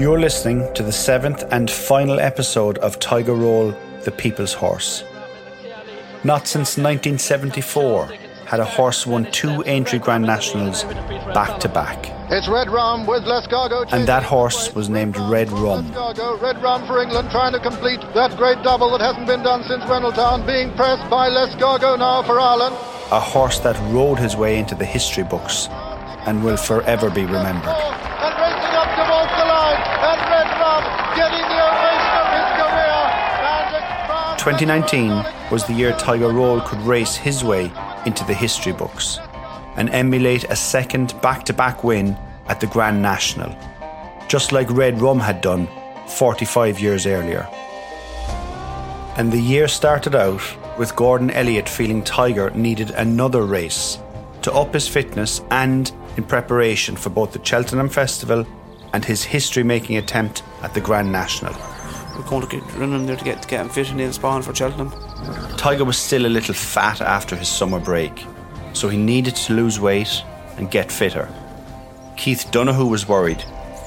You're listening to the seventh and final episode of Tiger Roll, The People's Horse. Not since 1974 had a horse won two entry Grand Nationals back to back. It's Red Rum with L'Escargot. And that horse was named Red Rum. L'Escargot, Red Rum for England, trying to complete that great double that hasn't been done since Reynoldstown, being pressed by Les L'Escargot now for Ireland. A horse that rode his way into the history books and will forever be remembered. 2019 was the year Tiger Roll could race his way into the history books and emulate a second back to back win at the Grand National, just like Red Rum had done 45 years earlier. And the year started out with Gordon Elliott feeling Tiger needed another race to up his fitness and in preparation for both the Cheltenham Festival and his history making attempt at the Grand National. We're going to get running there to get, to get him fit and in spawn for Cheltenham. Tiger was still a little fat after his summer break, so he needed to lose weight and get fitter. Keith Donoghue was worried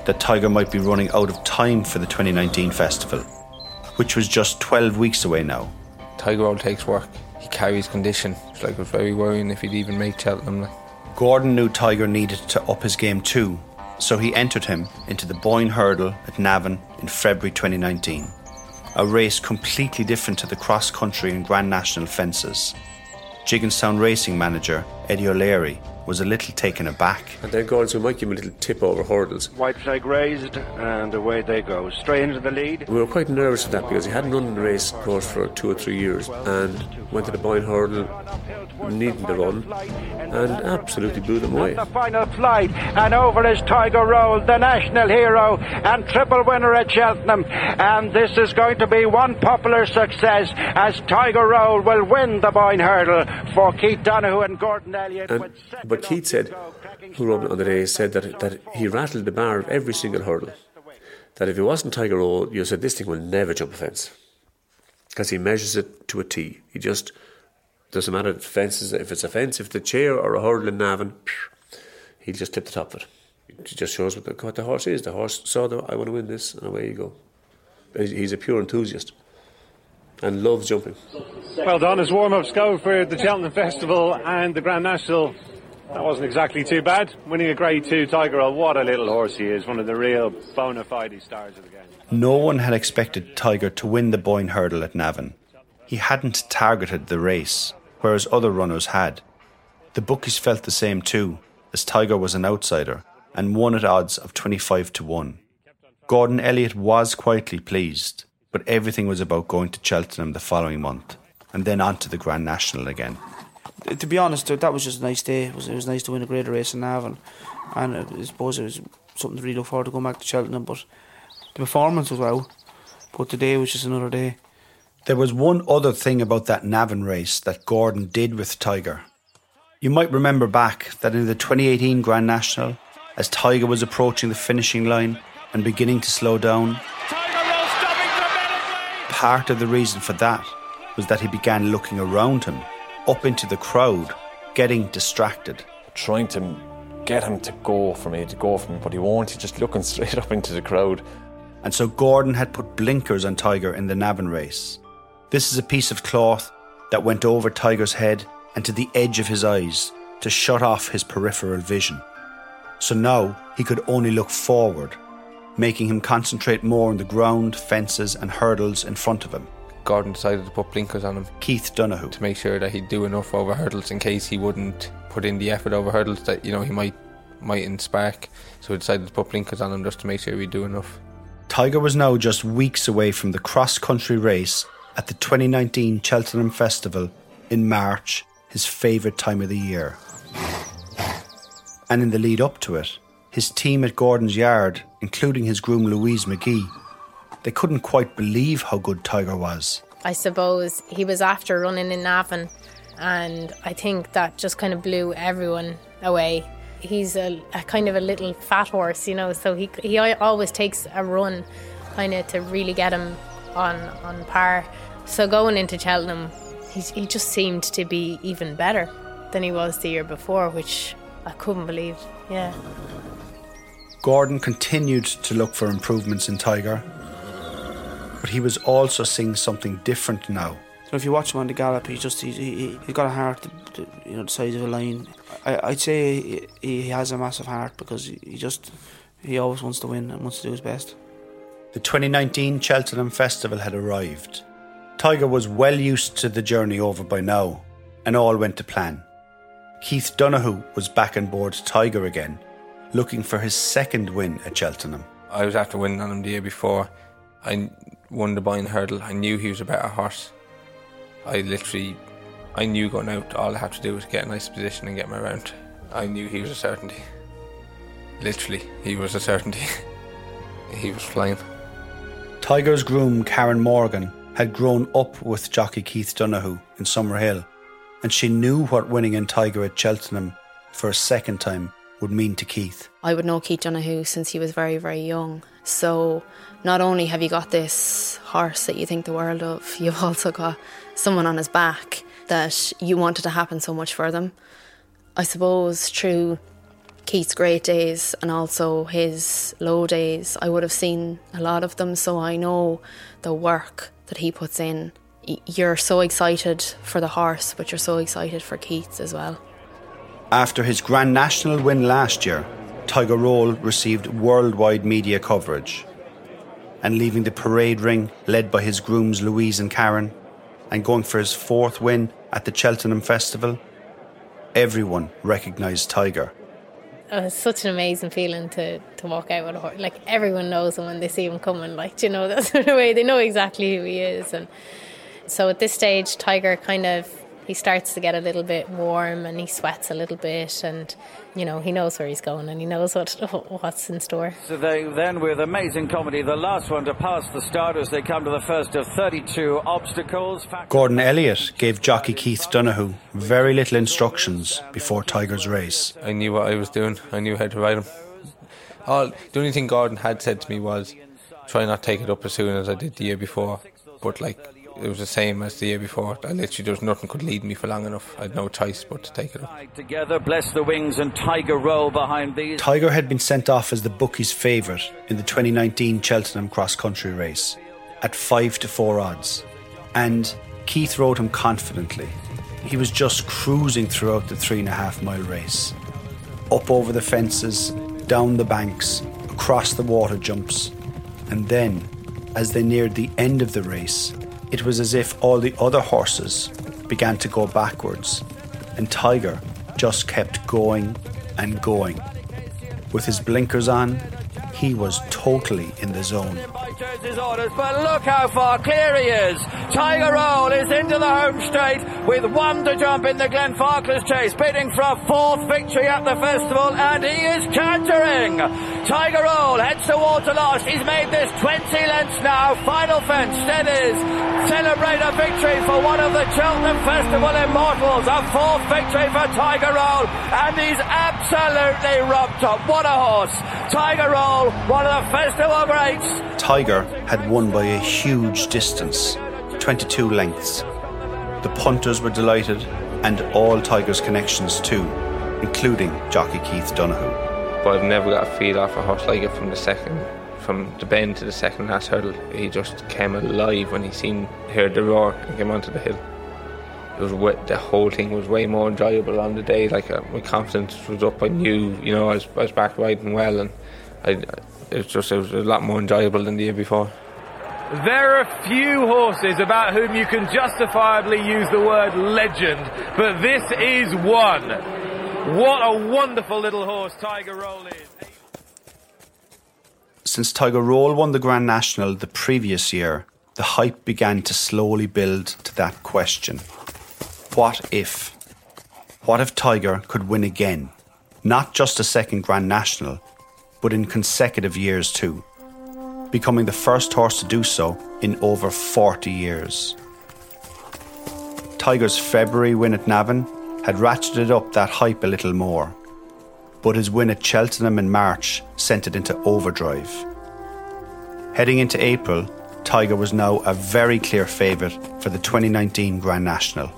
that Tiger might be running out of time for the 2019 festival, which was just 12 weeks away now. Tiger Roll takes work. He carries condition. It's like it was very worrying if he'd even make Cheltenham. Like. Gordon knew Tiger needed to up his game too, so he entered him into the Boyne Hurdle at Navan in February 2019. A race completely different to the cross country and Grand National fences. Gigginstown racing manager Eddie O'Leary was a little taken aback. And then Gordon said, we might give him a little tip over hurdles. White flag raised, and away they go. Straight into the lead. We were quite nervous at that because he hadn't run the race course for two or three years and went to the Boyne Hurdle needing the run and absolutely blew them away. The final flight, and over is Tiger Roll, the national hero and triple winner at Cheltenham. And this is going to be one popular success as Tiger Roll will win the Boyne Hurdle for Keith Donoghue and Gordon Elliott. And, but Keith said, who rode on the day, said that, that he rattled the bar of every single hurdle. That if it wasn't Tiger Roll, you said this thing will never jump a fence. Because he measures it to a T. He just doesn't matter if fences if it's a fence, if the chair or a hurdle in Navan, he'll just tip the top of it. It just shows what the, what the horse is. The horse saw that I want to win this, and away you go. He's a pure enthusiast and loves jumping. Well done. As warm ups go for the Cheltenham Festival and the Grand National, that wasn't exactly too bad. Winning a Grade 2 Tiger Roll, what a little horse he is. One of the real bona fide stars of the game. No one had expected Tiger to win the Boyne Hurdle at Navan. He hadn't targeted the race, whereas other runners had. The bookies felt the same too, as Tiger was an outsider and won at odds of 25 to 1. Gordon Elliott was quietly pleased, but everything was about going to Cheltenham the following month and then on to the Grand National again. To be honest, that was just a nice day. It was, it was nice to win a greater race in Navan, and I suppose it was something to really look forward to going back to Cheltenham. But the performance was well, but today was just another day. There was one other thing about that Navan race that Gordon did with Tiger. You might remember back that in the 2018 Grand National, as Tiger was approaching the finishing line and beginning to slow down, part of the reason for that was that he began looking around him, up into the crowd, getting distracted. Trying to get him to go for me, to go for me, but he won't. He's just looking straight up into the crowd. And so Gordon had put blinkers on Tiger in the Navan race. This is a piece of cloth that went over Tiger's head and to the edge of his eyes to shut off his peripheral vision. So now he could only look forward, making him concentrate more on the ground, fences, and hurdles in front of him. Gordon decided to put blinkers on him Keith Donoghue. to make sure that he'd do enough over hurdles in case he wouldn't put in the effort over hurdles that you know he might mightn't spark. So we decided to put blinkers on him just to make sure he'd do enough. Tiger was now just weeks away from the cross country race at the 2019 Cheltenham Festival in March, his favourite time of the year. And in the lead up to it, his team at Gordon's Yard, including his groom Louise McGee, they couldn't quite believe how good Tiger was. I suppose he was after running in Navan, and I think that just kind of blew everyone away. He's a, a kind of a little fat horse, you know, so he he always takes a run, kind of to really get him on on par. So going into Cheltenham, he he just seemed to be even better than he was the year before, which I couldn't believe. Yeah. Gordon continued to look for improvements in Tiger, but he was also seeing something different now. So if you watch him on the gallop, he just he, he, he's got a heart, the, the, you know, the size of a lion. I, I'd say he, he has a massive heart because he, he just he always wants to win and wants to do his best. The 2019 Cheltenham Festival had arrived. Tiger was well used to the journey over by now, and all went to plan. Keith Donoghue was back on board Tiger again, looking for his second win at Cheltenham. I was after winning on him the year before. I won the Boyne hurdle. I knew he was a better horse. I literally, I knew going out, all I had to do was get a nice position and get my round. I knew he was a certainty. Literally, he was a certainty. he was flying. Tiger's groom, Karen Morgan, had grown up with jockey Keith Donoghue in Summerhill, and she knew what winning in Tiger at Cheltenham for a second time would mean to Keith. I would know Keith Donoghue since he was very, very young. So not only have you got this horse that you think the world of, you've also got someone on his back that you wanted to happen so much for them. I suppose through Keith's great days and also his low days, I would have seen a lot of them, so I know the work that he puts in. You're so excited for the horse, but you're so excited for Keith as well. After his Grand National win last year, Tiger Roll received worldwide media coverage. And leaving the parade ring led by his grooms Louise and Karen, and going for his fourth win at the Cheltenham Festival, everyone recognised Tiger. Oh, it was such an amazing feeling to, to walk out with a horse. Like everyone knows him when they see him coming. Like you know, that's the way they know exactly who he is. And so at this stage, Tiger kind of he starts to get a little bit warm and he sweats a little bit and you know he knows where he's going and he knows what what's in store. So they then with amazing comedy, the last one to pass the start as they come to the first of 32 obstacles. Gordon Elliott gave jockey Keith Donoghue very little instructions before Tiger's race. I knew what I was doing. I knew how to ride him. All the only thing Gordon had said to me was try not take it up as soon as I did the year before. But like it was the same as the year before. I literally there was nothing could lead me for long enough. I had no choice but to take it up. Together, bless the wings and Tiger roll behind these. Tiger had been sent off as the bookies' favourite in the 2019 Cheltenham cross country race at five to four odds, and Keith rode him confidently. He was just cruising throughout the three and a half mile race, up over the fences, down the banks, across the water jumps, and then, as they neared the end of the race, it was as if all the other horses began to go backwards, and Tiger just kept going and going. With his blinkers on, he was totally in the zone. But look how far clear he is. Tiger Roll is into the home straight with one to jump in the Glenfarclas chase, bidding for a fourth victory at the festival, and he is cantering. Tiger Roll heads towards the last. He's made this 20 lengths now. Final fence, steadies. Celebrate a victory for one of the Cheltenham Festival immortals. A fourth victory for Tiger Roll, and he's absolutely robbed up. What a horse. Tiger Roll, one of the festival greats. Tiger had won by a huge distance 22 lengths. The punters were delighted, and all Tiger's connections too, including jockey Keith Donoghue. But I've never got a feel off a horse like it from the second, from the bend to the second last hurdle. He just came alive when he seen heard the roar and came onto the hill. It was the whole thing was way more enjoyable on the day. Like uh, my confidence was up. I knew, you know, I was, I was back riding well, and I, it was just it was a lot more enjoyable than the year before. There are few horses about whom you can justifiably use the word legend, but this is one. What a wonderful little horse Tiger Roll is. Since Tiger Roll won the Grand National the previous year, the hype began to slowly build to that question. What if? What if Tiger could win again? Not just a second Grand National, but in consecutive years too becoming the first horse to do so in over 40 years. Tiger's February win at Navan had ratcheted up that hype a little more, but his win at Cheltenham in March sent it into overdrive. Heading into April, Tiger was now a very clear favourite for the 2019 Grand National.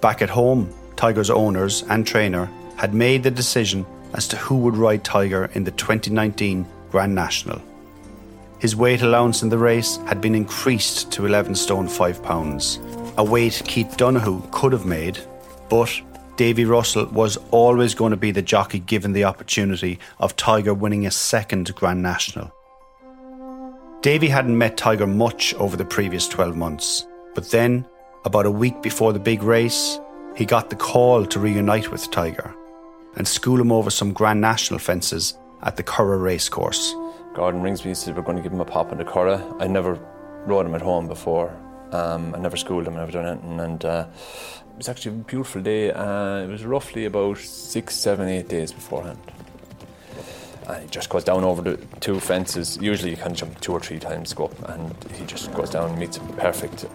Back at home, Tiger's owners and trainer had made the decision as to who would ride Tiger in the 2019 Grand National. His weight allowance in the race had been increased to 11 stone 5 pounds, a weight Keith Donoghue could have made, but Davy Russell was always going to be the jockey given the opportunity of Tiger winning a second Grand National. Davy hadn't met Tiger much over the previous 12 months, but then, about a week before the big race, he got the call to reunite with Tiger and school him over some Grand National fences at the Curragh racecourse. Gordon rings me and says, We're going to give him a pop in the Curragh. I never rode him at home before. Um, I never schooled him, I never done anything. And uh, it was actually a beautiful day. Uh, it was roughly about six, seven, eight days beforehand. And he just goes down over the two fences. Usually you can jump two or three times, go up, and he just goes down and meets him perfect.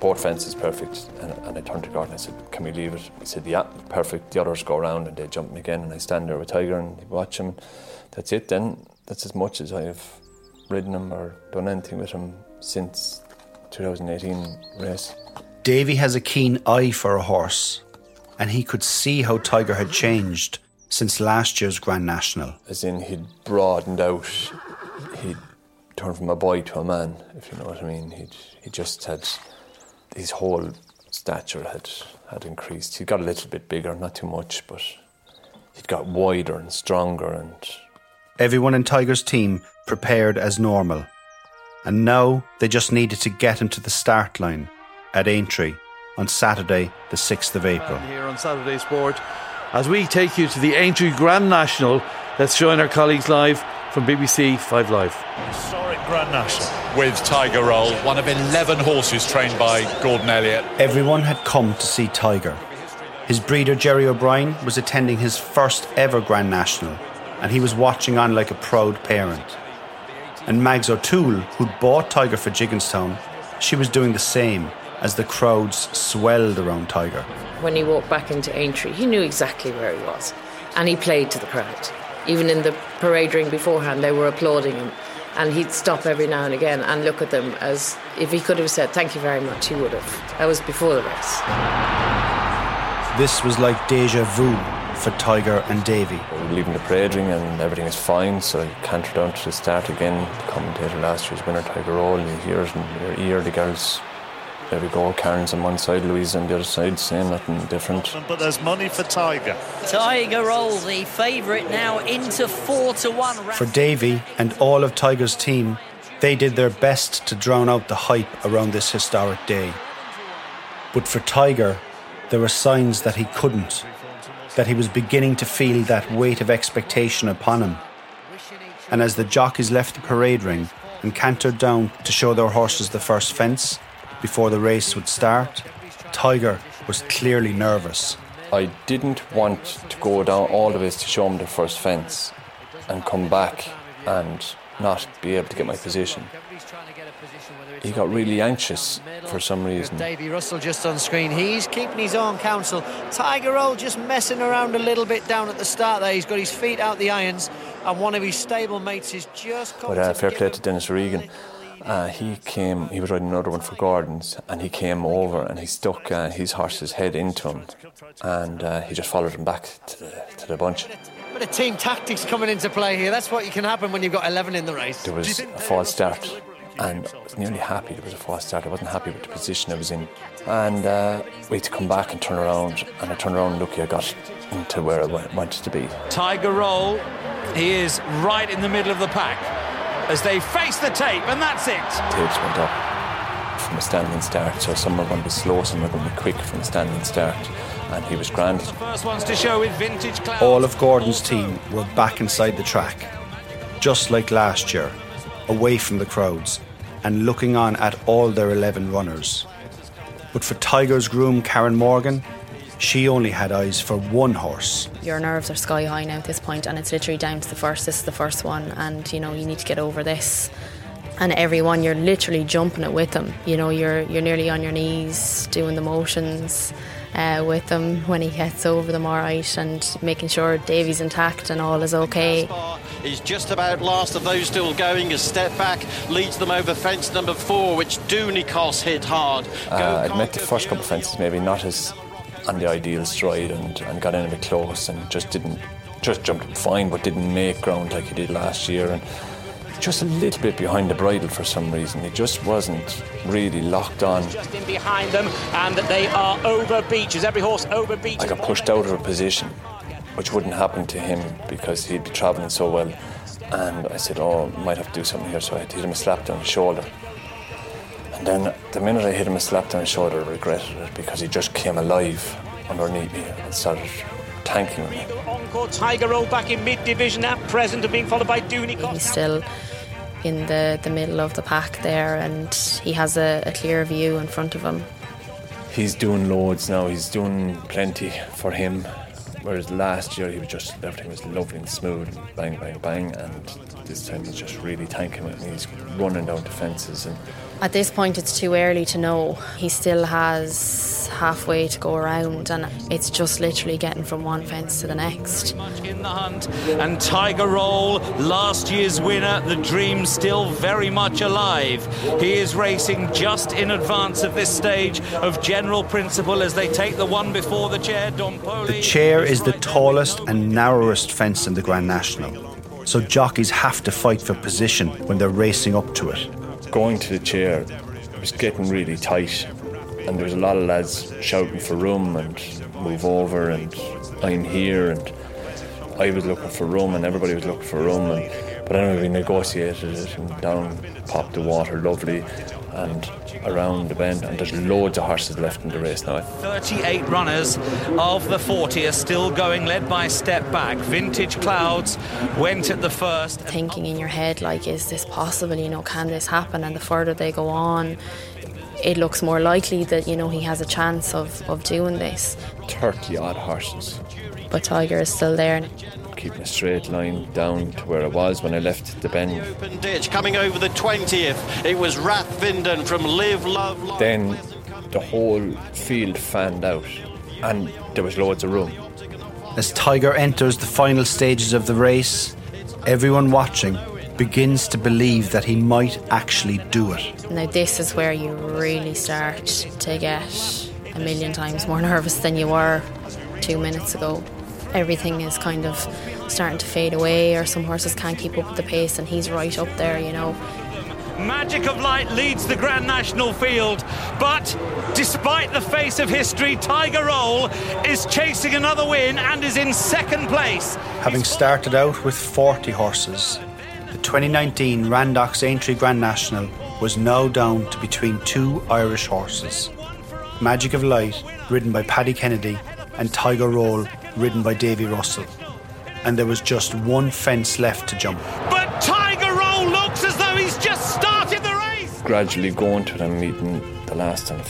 Both fences perfect. And, and I turned to Gordon and I said, Can we leave it? He said, Yeah, perfect. The others go around and they jump again. And I stand there with Tiger and watch him. That's it then. That's as much as I've ridden him or done anything with him since 2018 race. Davy has a keen eye for a horse, and he could see how Tiger had changed since last year's Grand National. As in, he'd broadened out. He'd turned from a boy to a man, if you know what I mean. He'd, he just had his whole stature had had increased. He got a little bit bigger, not too much, but he'd got wider and stronger. And everyone in Tiger's team prepared as normal, and now they just needed to get him to the start line at Aintree on Saturday, the 6th of April. Here on Saturday Sport, as we take you to the Aintree Grand National, let's join our colleagues live from BBC Five Live. Historic Grand National with Tiger Roll, one of 11 horses trained by Gordon Elliott. Everyone had come to see Tiger. His breeder Jerry O'Brien was attending his first ever Grand National, and he was watching on like a proud parent. And Mags O'Toole, who'd bought Tiger for Gigginstown, she was doing the same as the crowds swelled around Tiger. When he walked back into Aintree, he knew exactly where he was, and he played to the crowd. Even in the parade ring beforehand, they were applauding him, and he'd stop every now and again and look at them as if he could have said, Thank you very much, he would have. That was before the race. This was like deja vu for Tiger and Davy. We're leaving the parade ring and everything is fine, so I canter down to the start again. The commentator last year's winner, Tiger Roll, you hear it in your ear, the girls there we go, Karen's on one side, Louise on the other side, same, nothing different. But there's money for Tiger. Tiger Roll, the favourite now into four to one. For Davy and all of Tiger's team, they did their best to drown out the hype around this historic day. But for Tiger, there were signs that he couldn't, that he was beginning to feel that weight of expectation upon him. And as the jockeys left the parade ring and cantered down to show their horses the first fence, before the race would start, Tiger was clearly nervous. I didn't want to go down all the way to show him the first fence and come back and not be able to get my position. He got really anxious for some reason. Davy Russell just on screen. He's keeping his own counsel. Tiger Roll just messing around a little bit down at the start there. He's got his feet out the irons, and one of his stable mates is just. But uh, fair play to Dennis Regan. Uh, he came, he was riding another one for Gordon's, and he came over and he stuck uh, his horse's head into him, and uh, he just followed him back to the, to the bunch. But of team tactics coming into play here. That's what you can happen when you've got 11 in the race. There was a false start, and I was nearly happy there was a false start. I wasn't happy with the position I was in. And uh, we had to come back and turn around, and I turned around and lucky I got into where I wanted to be. Tiger Roll, he is right in the middle of the pack as they face the tape, and that's it. Tapes went up from a standing start, so some are going to be slow, some are going to be quick from a standing start. And he was grand. First ones to show with vintage clouds. All of Gordon's team were back inside the track, just like last year, away from the crowds and looking on at all their 11 runners. But for Tiger's groom, Karen Morgan, she only had eyes for one horse. Your nerves are sky high now at this point, and it's literally down to the first. This is the first one, and you know you need to get over this. And everyone, you're literally jumping it with them. You know, you're you're nearly on your knees doing the motions uh, with him when he gets over them all right, and making sure Davy's intact and all is okay. He's just about last of those still going. A step back leads them over fence number four, which Dounikos hit hard. Uh, I'd met the first couple of fences maybe not as on the ideal stride and, and got in a bit close and just didn't just jumped fine, but didn't make ground like he did last year. And just a little bit behind the bridle for some reason. He just wasn't really locked on. Just in behind them, and they are over Becher's. Every horse over Becher's. I got pushed out of a position, which wouldn't happen to him because he'd be travelling so well. And I said, Oh, might have to do something here. So I hit him a slap down the shoulder. And then the minute I hit him a slap down the shoulder, I regretted it because he just came alive underneath me and started tanking me. Encore Tiger Roll back in mid division at present, and being followed by Dooney He's still in the, the middle of the pack there, and he has a, a clear view in front of him. He's doing loads now, he's doing plenty for him. Whereas last year he was just everything was lovely and smooth, bang, bang, bang, and this time he's just really tanking it. And he's running down defences and At this point, it's too early to know. He still has halfway to go around, and it's just literally getting from one fence to the next. in the hunt. And Tiger Roll, last year's winner, the dream still very much alive. He is racing just in advance of this stage of general principle as they take the one before the chair, Don Poli. The chair is the tallest and narrowest fence in the Grand National, so jockeys have to fight for position when they're racing up to it. Going to the chair it was getting really tight and there was a lot of lads shouting for room and move over and I'm here and I was looking for room and everybody was looking for room and but anyway we negotiated it and down popped the water lovely and around the bend and there's loads of horses left in the race now 38 runners of the 40 are still going, led by Step Back. Vintage Clouds went at the first. Thinking in your head, like, is this possible? You know, can this happen? And the further they go on, it looks more likely that, you know, he has a chance of, of doing this. 30 odd horses But Tiger is still there. Keeping a straight line down to where I was when I left the bend Open ditch coming over the 20th. It was Rathvinden from Live, Love, Love. then the whole field fanned out and there was loads of room As Tiger enters the final stages of the race, everyone watching begins to believe that he might actually do it. Now, this is where you really start to get a million times more nervous than you were two minutes ago. Everything is kind of starting to fade away, or some horses can't keep up with the pace, and he's right up there, you know. Magic of Light leads the Grand National field, but despite the face of history, Tiger Roll is chasing another win and is in second place. Having started out with 40 horses, the 2019 Randox Aintree Grand National was now down to between two Irish horses Magic of Light, ridden by Paddy Kennedy, and Tiger Roll, ridden by Davy Russell. And there was just one fence left to jump. But Tiger Roll looks as though he's just started the race. gradually going to them meeting the last and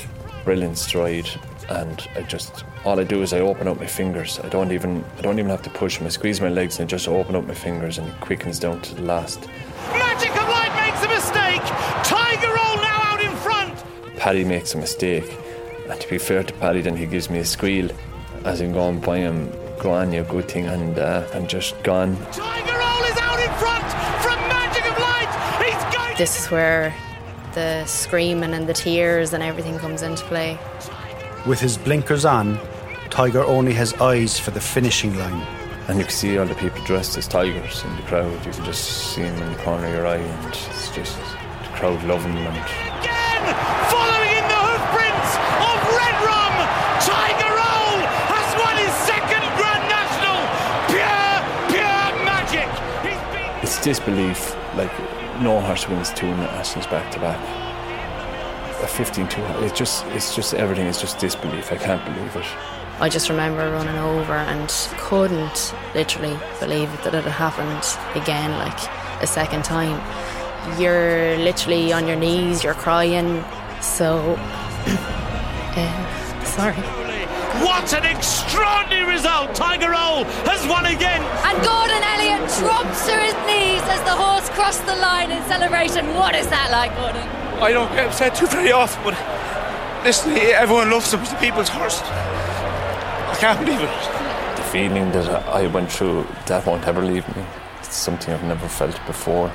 brilliant stride and I just all I do is I open up my fingers I don't even I don't even have to push them I squeeze my legs and I just open up my fingers and it quickens down to the last Magic of Light makes a mistake. Tiger Roll now out in front. Paddy makes a mistake and to be fair to Paddy then he gives me a squeal as I'm going by him go on you good thing and uh, I'm just gone Tiger Roll is out in front from Magic of Light. He's going. This is where the screaming and the tears and everything comes into play. With his blinkers on, Tiger only has eyes for the finishing line. and you can see all the people dressed as tigers in the crowd you can just see them in the corner of your eye and it's just the crowd love him and Following disbelief. Like no horse wins two nationals back to back. A 15-2. It's just, it's just everything is just disbelief. I can't believe it. I just remember running over and couldn't literally believe that it had happened again, like a second time. You're literally on your knees, you're crying. So, uh, sorry. What an extraordinary result! Tiger Roll has won again. And Gordon Elliott drops to his knees as the horse crossed the line in celebration. What is that like, Gordon? I don't get upset too very often, but listen, everyone loves him. He's the people's horse. I can't believe it. The feeling that I went through, that won't ever leave me. It's something I've never felt before.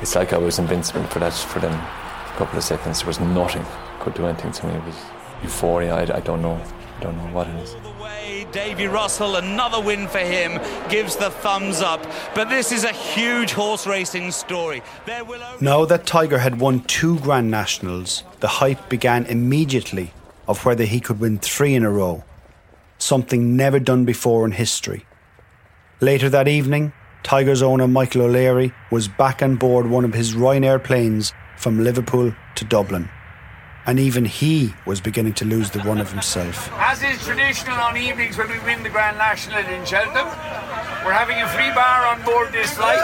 It's like I was invincible for that, for them A couple of seconds. There was nothing could do anything to me. It was euphoria. I, I don't know. I don't know what it is. away. Davy Russell, another win for him, gives the thumbs up. But this is a huge horse racing story. There will only Now that Tiger had won two Grand Nationals, the hype began immediately of whether he could win three in a row, something never done before in history. Later that evening, Tiger's owner Michael O'Leary was back on board one of his Ryanair planes from Liverpool to Dublin. And even he was beginning to lose the run of himself. As is traditional on evenings when we win the Grand National in Cheltenham, we're having a free bar on board this flight.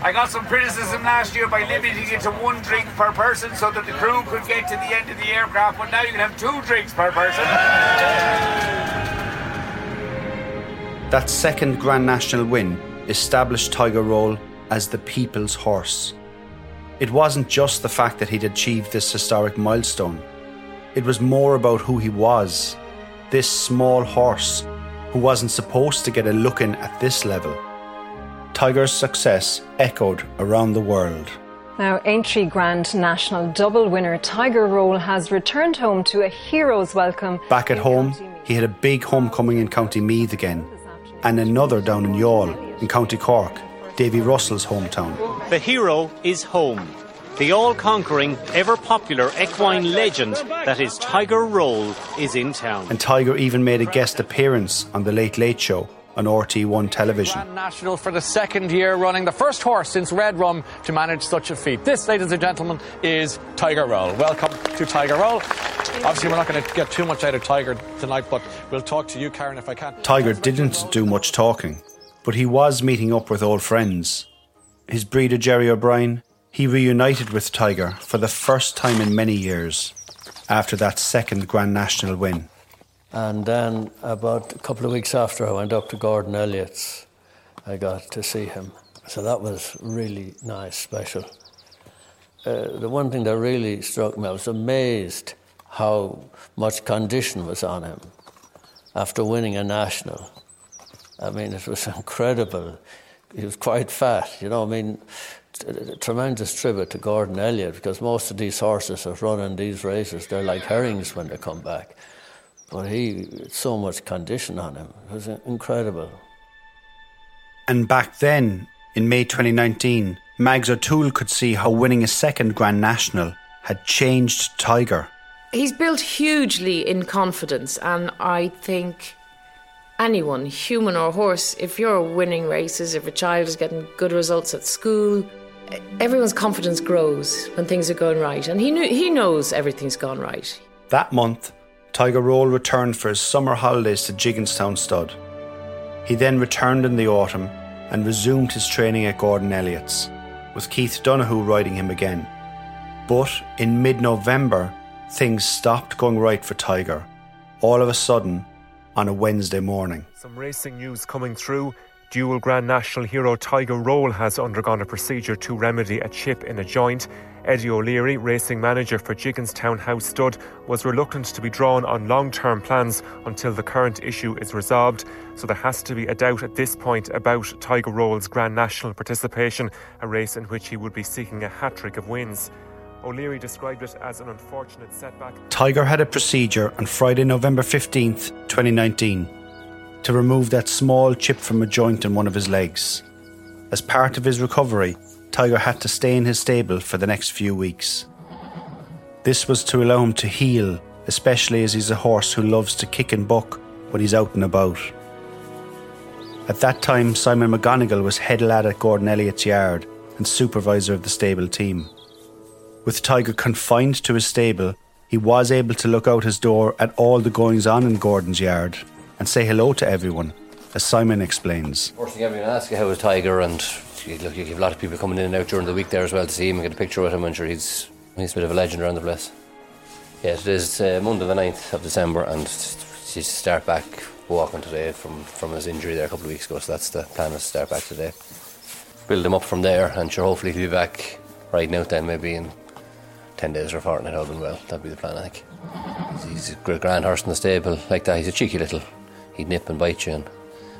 I got some criticism last year by limiting it to one drink per person so that the crew could get to the end of the aircraft, but now you can have two drinks per person. That second Grand National win established Tiger Roll as the people's horse. It wasn't just the fact that he'd achieved this historic milestone, it was more about who he was this small horse who wasn't supposed to get a look in at this level. Tiger's success echoed around the world. Now, Aintree Grand National double winner Tiger Roll has returned home to a hero's welcome. Back at home, he had a big homecoming in County Meath again, and another down in Youghal, in County Cork, Davy Russell's hometown. The hero is home. The all conquering, ever popular equine legend that is Tiger Roll is in town. And Tiger even made a guest appearance on The Late Late Show on RTÉ One television. Grand National for the second year running, the first horse since Red Rum to manage such a feat. This, ladies and gentlemen, is Tiger Roll. Welcome to Tiger Roll. Obviously, we're not going to get too much out of Tiger tonight, but we'll talk to you, Karen, if I can. Tiger didn't do much talking, but he was meeting up with old friends. His breeder Jerry O'Brien, he reunited with Tiger for the first time in many years after that second Grand National win. And then, about a couple of weeks after, I went up to Gordon Elliott's. I got to see him. So that was really nice, special. Uh, the one thing that really struck me, I was amazed how much condition was on him after winning a national. I mean, it was incredible. He was quite fat, you know. I mean, a tremendous tribute to Gordon Elliott because most of these horses that run in these races, they're like herrings when they come back. But he, so much condition on him. It was incredible. And back then, in May 2019, Mags O'Toole could see how winning a second Grand National had changed Tiger. He's built hugely in confidence, and I think anyone, human or horse, if you're winning races, if a child is getting good results at school, everyone's confidence grows when things are going right, and he knew, he knows everything's gone right. That month, Tiger Roll returned for his summer holidays to Gigginstown Stud. He then returned in the autumn and resumed his training at Gordon Elliott's, with Keith Donoghue riding him again. But in mid November, things stopped going right for Tiger. All of a sudden, on a Wednesday morning. Some racing news coming through. Dual Grand National hero Tiger Roll has undergone a procedure to remedy a chip in a joint. Eddie O'Leary, racing manager for Gigginstown House Stud, was reluctant to be drawn on long term plans until the current issue is resolved. So there has to be a doubt at this point about Tiger Roll's Grand National participation, a race in which he would be seeking a hat trick of wins. O'Leary described it as an unfortunate setback. Tiger had a procedure on Friday, November 15th, 2019, to remove that small chip from a joint in one of his legs. As part of his recovery, Tiger had to stay in his stable for the next few weeks. This was to allow him to heal, especially as he's a horse who loves to kick and buck when he's out and about. At that time, Simon McGonigal was head lad at Gordon Elliott's yard and supervisor of the stable team. With Tiger confined to his stable, he was able to look out his door at all the goings on in Gordon's yard and say hello to everyone, as Simon explains. First thing everyone asks you how is Tiger, and look, you have a lot of people coming in and out during the week there as well to see him and get a picture with him. I'm sure he's he's a bit of a legend around the place. Yes, it is uh, Monday the 9th of December, and he's start back walking today from, from his injury there a couple of weeks ago. So that's the plan is to start back today. Build him up from there, and sure, hopefully he'll be back riding out then maybe in 10 days or a fortnight all been well. That'd be the plan, I think. He's, a great grand horse in the stable like that. He's a cheeky little. He'd nip and bite you and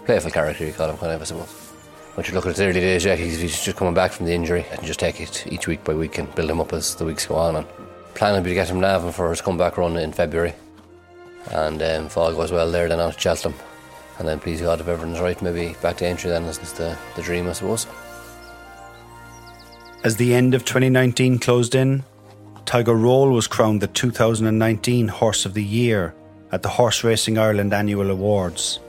playful character, you call him, kind of, I suppose. Once you look at his early days, yeah, he's, he's just coming back from the injury and just take it each week by week and build him up as the weeks go on. And plan would be to get him Navan for his comeback run in February. And um, if all goes well there, then out to Cheltenham. And then, please God, if everything's right, maybe back to Aintree then is the, the dream, I suppose. As the end of 2019 closed in, Tiger Roll was crowned the 2019 Horse of the Year at the Horse Racing Ireland Annual Awards.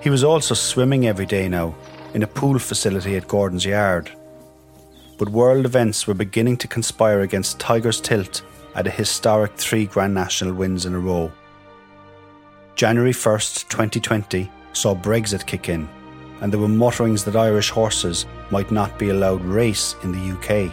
He was also swimming every day now in a pool facility at Gordon's Yard. But world events were beginning to conspire against Tiger's tilt at a historic three Grand National wins in a row. January 1st, 2020 saw Brexit kick in, and there were mutterings that Irish horses might not be allowed race in the UK.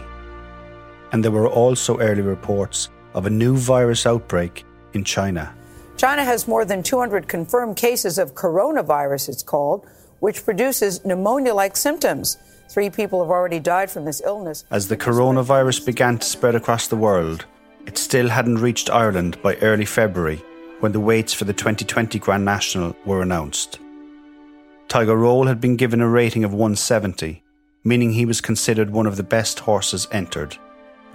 And there were also early reports of a new virus outbreak in China. China has more than 200 confirmed cases of coronavirus, it's called, which produces pneumonia like symptoms. Three people have already died from this illness. As the coronavirus began to spread across the world, it still hadn't reached Ireland by early February when the weights for the 2020 Grand National were announced. Tiger Roll had been given a rating of 170, meaning he was considered one of the best horses entered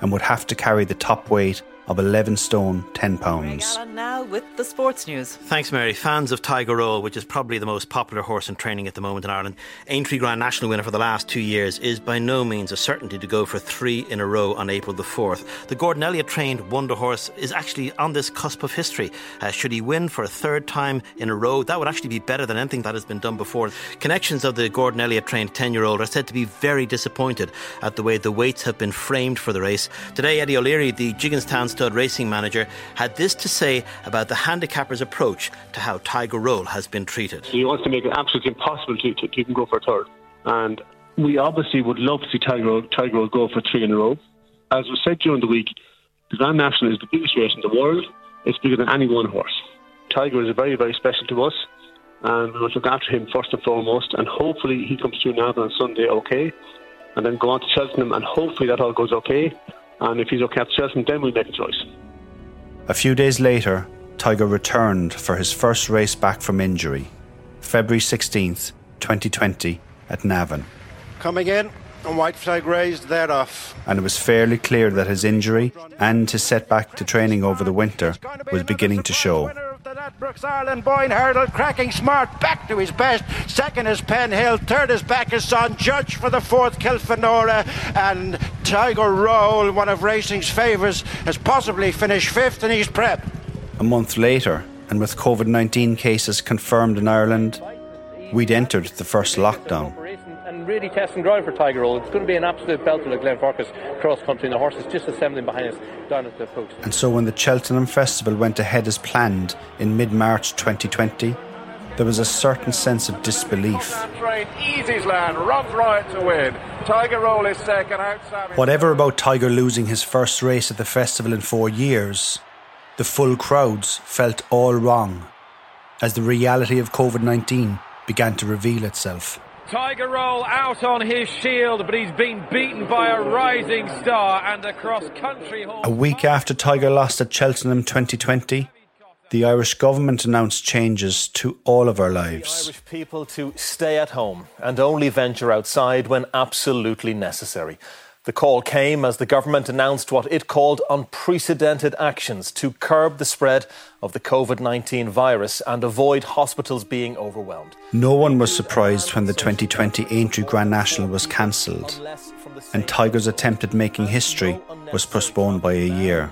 and would have to carry the top weight of 11 stone 10 pounds. now with the sports news. Thanks, Mary. Fans of Tiger Roll, which is probably the most popular horse in training at the moment in Ireland, Aintree Grand National winner for the last two years, is by no means a certainty to go for three in a row on April the 4th. The Gordon Elliott trained Wonder Horse is actually on this cusp of history. Uh, should he win for a third time in a row, that would actually be better than anything that has been done before. Connections of the Gordon Elliott trained 10 year old are said to be very disappointed at the way the weights have been framed for the race. Today, Eddie O'Leary, the Gigginstown stud racing manager, had this to say about the handicapper's approach to how Tiger Roll has been treated. He wants to make it absolutely impossible to, to, to even go for third. And we obviously would love to see Tiger Roll, Tiger Roll go for three in a row. As was said during the week, the Grand National is the biggest race in the world. It's bigger than any one horse. Tiger is very, very special to us, and we must look after him first and foremost. And hopefully, he comes through Navan on Sunday okay, and then go on to Cheltenham, and hopefully that all goes okay. And if he's okay at Cheltenham, then we'll make a choice. A few days later, Tiger returned for his first race back from injury, February 16th, 2020, at Navan. Coming in, and white flag raised, they're off. And it was fairly clear that his injury and his setback to training over the winter was beginning to show. Brooks Ireland Boyne hurdle, cracking smart, back to his best. Second is Penhill, third is Son. Judge for the fourth, Kilfenora, and Tiger Roll, one of racing's favourites, has possibly finished fifth in his prep. A month later, and with COVID 19 cases confirmed in Ireland, we'd entered the first lockdown and really test and grind for Tiger Roll. It's going to be an absolute belter like Glenfarclas cross country, and the horses just assembling behind us down at the post. And so when the Cheltenham Festival went ahead as planned in mid March 2020, there was a certain sense of disbelief. Easysland, runs right to win. Tiger Roll is second outside. Whatever about Tiger losing his first race at the festival in four years, the full crowds felt all wrong as the reality of COVID 19 began to reveal itself. Tiger Roll out on his shield, but he's been beaten by a rising star and a cross country horse. A week after Tiger lost at Cheltenham 2020, the Irish government announced changes to all of our lives. Irish people to stay at home and only venture outside when absolutely necessary. The call came as the government announced what it called unprecedented actions to curb the spread of the COVID 19 virus and avoid hospitals being overwhelmed. No one was surprised when the 2020 Aintree Grand National was cancelled, and Tiger's attempt at making history was postponed by a year.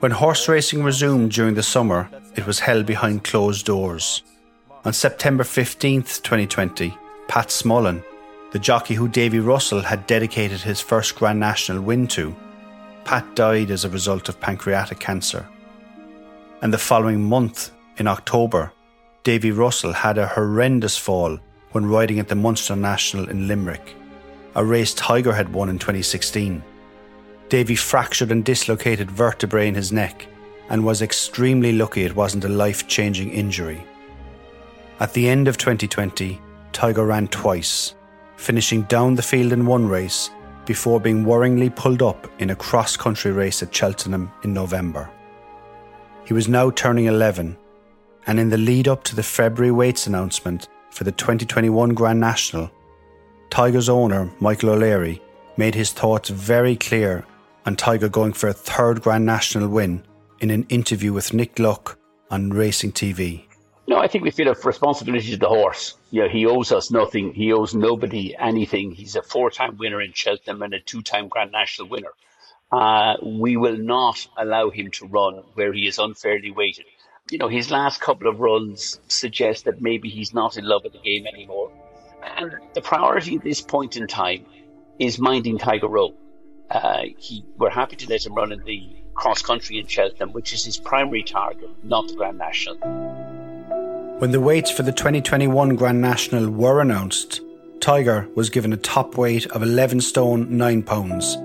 When horse racing resumed during the summer, it was held behind closed doors. On September 15th, 2020, Pat Smullen, the jockey who Davy Russell had dedicated his first Grand National win to, Pat died as a result of pancreatic cancer. And the following month, in October, Davy Russell had a horrendous fall when riding at the Munster National in Limerick, a race Tiger had won in 2016. Davy fractured and dislocated vertebrae in his neck and was extremely lucky it wasn't a life changing injury. At the end of 2020, Tiger ran twice finishing down the field in one race before being worryingly pulled up in a cross country race at Cheltenham in November. He was now turning 11, and in the lead up to the February weights announcement for the 2021 Grand National, Tiger's owner, Michael O'Leary, made his thoughts very clear on Tiger going for a third Grand National win in an interview with Nick Luck on racing TV. No, I think we feel a responsibility to the horse. You know, he owes us nothing. He owes nobody anything. He's a four-time winner in Cheltenham and a two-time Grand National winner. Uh, we will not allow him to run where he is unfairly weighted. You know, his last couple of runs suggest that maybe he's not in love with the game anymore. And the priority at this point in time is minding Tiger Roll. Uh, he, we're happy to let him run in the cross country in Cheltenham, which is his primary target, not the Grand National. When the weights for the 2021 Grand National were announced, Tiger was given a top weight of 11 stone 9 pounds,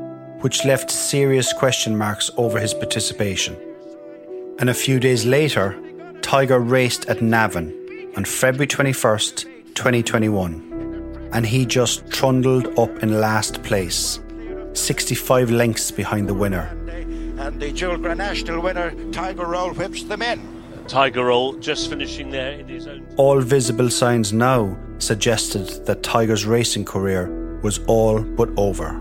which left serious question marks over his participation. And a few days later, Tiger raced at Navan on February 21st, 2021, and he just trundled up in last place, 65 lengths behind the winner. And the dual Grand National winner, Tiger Roll, whips them in. Tiger Roll just finishing there in his own. All visible signs now suggested that Tiger's racing career was all but over.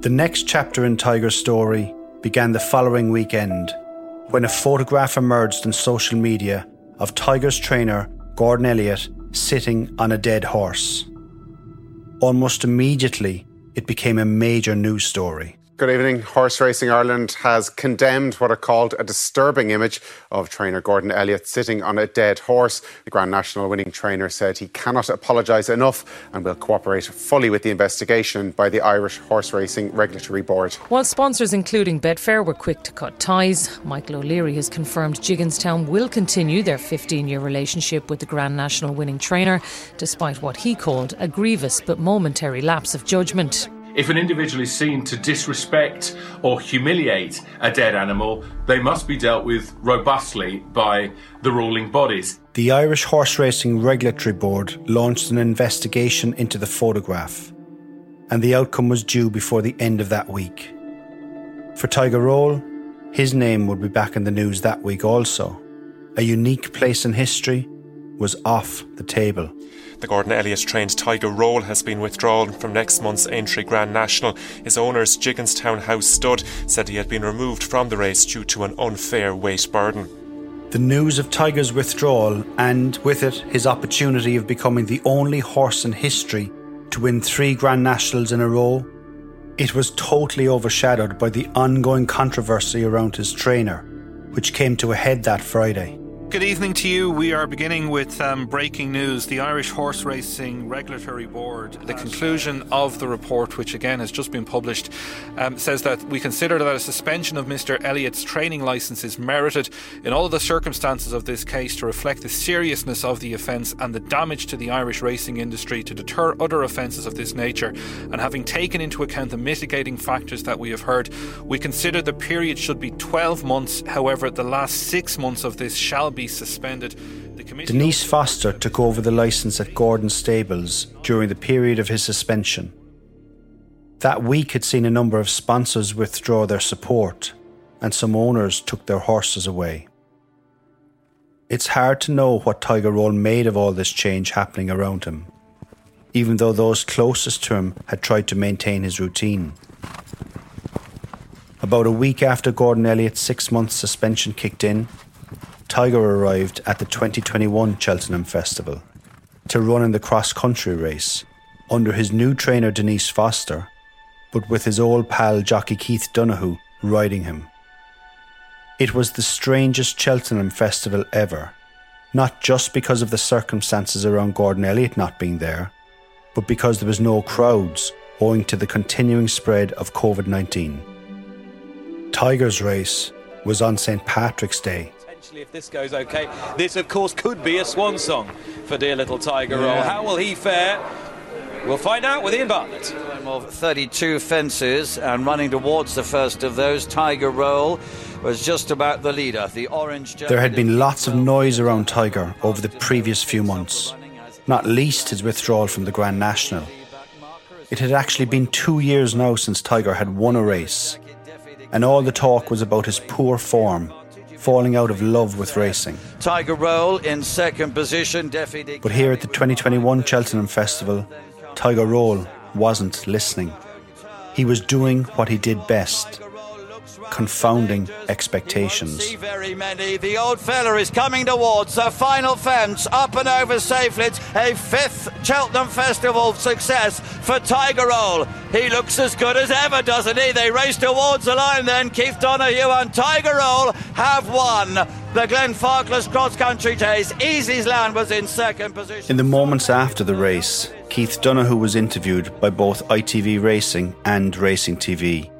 The next chapter in Tiger's story began the following weekend when a photograph emerged on social media of Tiger's trainer, Gordon Elliott, sitting on a dead horse. Almost immediately, it became a major news story. Good evening. Horse Racing Ireland has condemned what are called a disturbing image of trainer Gordon Elliott sitting on a dead horse. The Grand National winning trainer said he cannot apologise enough and will cooperate fully with the investigation by the Irish Horse Racing Regulatory Board. While sponsors including Betfair were quick to cut ties, Michael O'Leary has confirmed Gigginstown will continue their 15 year relationship with the Grand National winning trainer, despite what he called a grievous but momentary lapse of judgment. If an individual is seen to disrespect or humiliate a dead animal, they must be dealt with robustly by the ruling bodies. The Irish Horse Racing Regulatory Board launched an investigation into the photograph, and the outcome was due before the end of that week. For Tiger Roll, his name would be back in the news that week also. A unique place in history was off the table. The Gordon Elliott trained Tiger Roll has been withdrawn from next month's Aintree Grand National. His owners, Gigginstown House Stud, said he had been removed from the race due to an unfair weight burden. The news of Tiger's withdrawal, and with it his opportunity of becoming the only horse in history to win three Grand Nationals in a row, it was totally overshadowed by the ongoing controversy around his trainer, which came to a head that Friday. Good evening to you. We are beginning with um, breaking news. The Irish Horse Racing Regulatory Board, the conclusion of the report, which again has just been published, um, says that we consider that a suspension of Mr. Elliott's training licence is merited in all the circumstances of this case to reflect the seriousness of the offence and the damage to the Irish racing industry to deter other offences of this nature. And having taken into account the mitigating factors that we have heard, we consider the period should be 12 months. However, the last six months of this shall be suspended. Denise Foster took over the licence at Gordon Stables during the period of his suspension. That week had seen a number of sponsors withdraw their support, and some owners took their horses away. It's hard to know what Tiger Roll made of all this change happening around him, even though those closest to him had tried to maintain his routine. About a week after Gordon Elliott's six month suspension kicked in, Tiger arrived at the 2021 Cheltenham Festival to run in the cross country race under his new trainer Denise Foster, but with his old pal jockey Keith Donoghue riding him. It was the strangest Cheltenham Festival ever, not just because of the circumstances around Gordon Elliott not being there, but because there was no crowds owing to the continuing spread of COVID 19. Tiger's race was on St. Patrick's Day if this goes okay. This, of course, could be a swan song for dear little Tiger Roll. Yeah. How will he fare? We'll find out with Ian Bartlett. Of 32 fences and running towards the first of those, Tiger Roll was just about the leader. The orange. There had been lots of noise around Tiger over the previous few months, not least his withdrawal from the Grand National. It had actually been two years now since Tiger had won a race, and all the talk was about his poor form falling out of love with racing. Tiger Roll in second position. But here at the 2021 Cheltenham Festival, Tiger Roll wasn't listening. He was doing what he did best confounding expectations. See very many. The old fella is coming towards the final fence, up and over safely. It's a fifth Cheltenham Festival success for Tiger Roll. He looks as good as ever, doesn't he? They race towards the line then. Keith Donoghue and Tiger Roll have won the Glenfarclas Cross Country Chase. Easysland was in second position. In the moments after the race, Keith Donoghue was interviewed by both ITV Racing and Racing TV.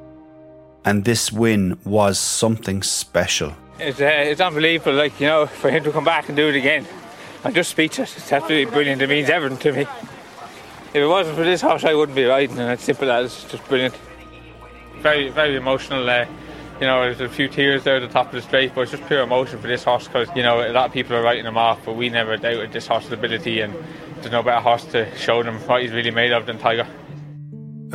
And this win was something special. It's, uh, it's unbelievable, like, you know, for him to come back and do it again. I'm just speechless. It's absolutely brilliant. It means everything to me. If it wasn't for this horse, I wouldn't be riding, and it's simple as just brilliant. Very, very emotional. Uh, you know, there's a few tears there at the top of the straight, but it's just pure emotion for this horse because, you know, a lot of people are writing him off, but we never doubted this horse's ability, and there's no better horse to show them what he's really made of than Tiger.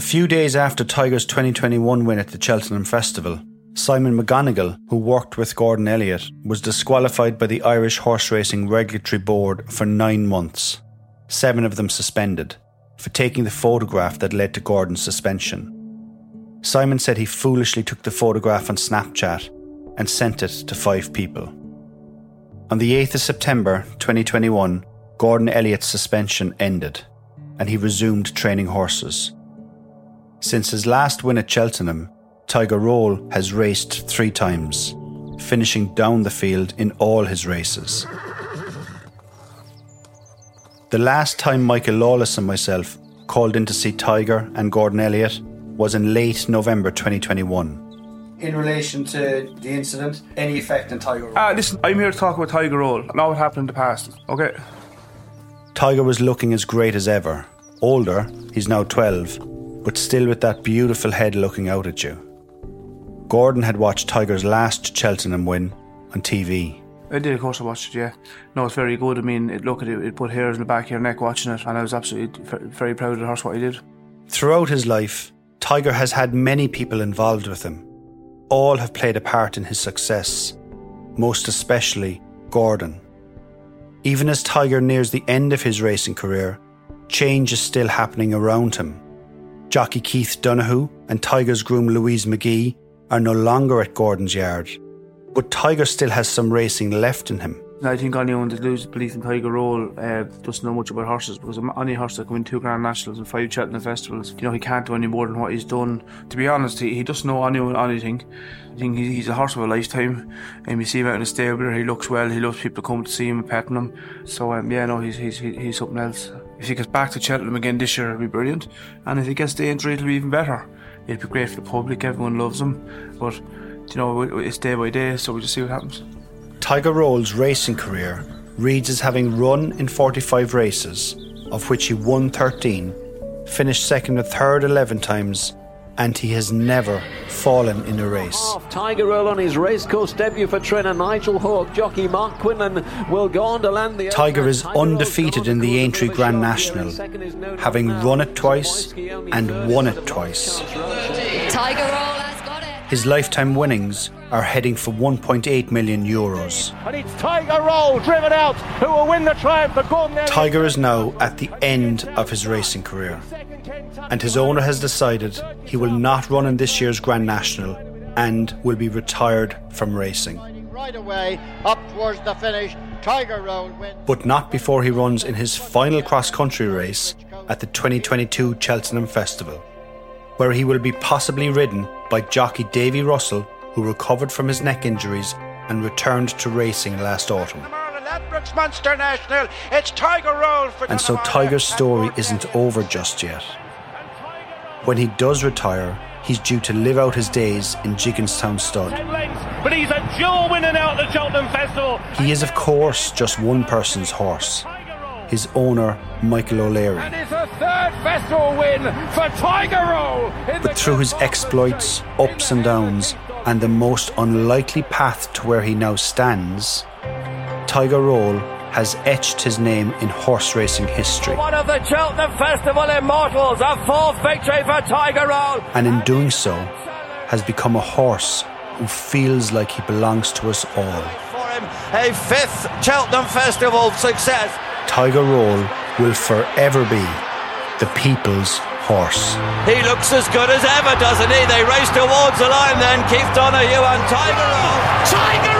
A few days after Tiger's 2021 win at the Cheltenham Festival, Simon McGonigal, who worked with Gordon Elliott, was disqualified by the Irish Horse Racing Regulatory Board for nine months, seven of them suspended, for taking the photograph that led to Gordon's suspension. Simon said he foolishly took the photograph on Snapchat and sent it to five people. On the 8th of September 2021, Gordon Elliott's suspension ended and he resumed training horses. Since his last win at Cheltenham, Tiger Roll has raced three times, finishing down the field in all his races. The last time Michael Lawless and myself called in to see Tiger and Gordon Elliott was in late November 2021. In relation to the incident, any effect on Tiger? Roll? Ah, listen, I'm here to talk about Tiger Roll, not what happened in the past. Okay. Tiger was looking as great as ever. Older, he's now 12, but still with that beautiful head looking out at you. Gordon had watched Tiger's last Cheltenham win on TV. I did, of course, I watched it, yeah. No, it's very good. I mean, it, look at it, it put hairs in the back of your neck watching it, and I was absolutely very proud of the horse, what he did. Throughout his life, Tiger has had many people involved with him. All have played a part in his success, most especially Gordon. Even as Tiger nears the end of his racing career, change is still happening around him. Jockey Keith Donoghue and Tiger's groom Louise McGee are no longer at Gordon's yard, but Tiger still has some racing left in him. I think anyone that loses belief in Tiger Roll uh, doesn't know much about horses because any horse that can win two Grand Nationals and five Cheltenham Festivals, you know, he can't do any more than what he's done. To be honest, he, he doesn't know anyone anything. I think he's a horse of a lifetime. And you see him out in the stable, he looks well, he loves people come to see him and petting him. So, um, yeah, no, he's, he's, he's something else. If he gets back to Cheltenham again this year, it'll be brilliant. And if he gets the entry, it'll be even better. It'll be great for the public, everyone loves him. But, you know, it's day by day, so we'll just see what happens. Tiger Roll's racing career reads as having run in 45 races, of which he won 13, finished second and third 11 times, and he has never fallen in a race. Tiger Roll on his racecourse debut for trainer Nigel Hawke. Jockey Mark Quinlan will go on to land the. Tiger is undefeated in the Aintree Grand National, having run it twice and won it twice. Tiger Roll his lifetime winnings are heading for 1.8 million euros. And it's Tiger Roll driven out who will win the triumph for Gordon Tiger is now at the end of his racing career, and his owner has decided he will not run in this year's Grand National and will be retired from racing. Right away up towards the finish. Tiger Roll wins. But not before he runs in his final cross country race at the 2022 Cheltenham Festival where he will be possibly ridden by jockey Davy Russell, who recovered from his neck injuries and returned to racing last autumn. and so Tiger's story isn't over just yet. When he does retire, he's due to live out his days in Gigginstown Stud. But he's a dual winner now at the Cheltenham Festival. He is, of course, just one person's horse his owner, Michael O'Leary. And it's a third festival win for Tiger Roll. But through his exploits, ups and downs, and the most unlikely path to where he now stands, Tiger Roll has etched his name in horse racing history. One of the Cheltenham Festival immortals, a fourth victory for Tiger Roll. And in doing so, has become a horse who feels like he belongs to us all. For him, a fifth Cheltenham Festival success. Tiger Roll will forever be the people's horse. He looks as good as ever, doesn't he? They race towards the line then. Keith Donoghue and Tiger Roll. Tiger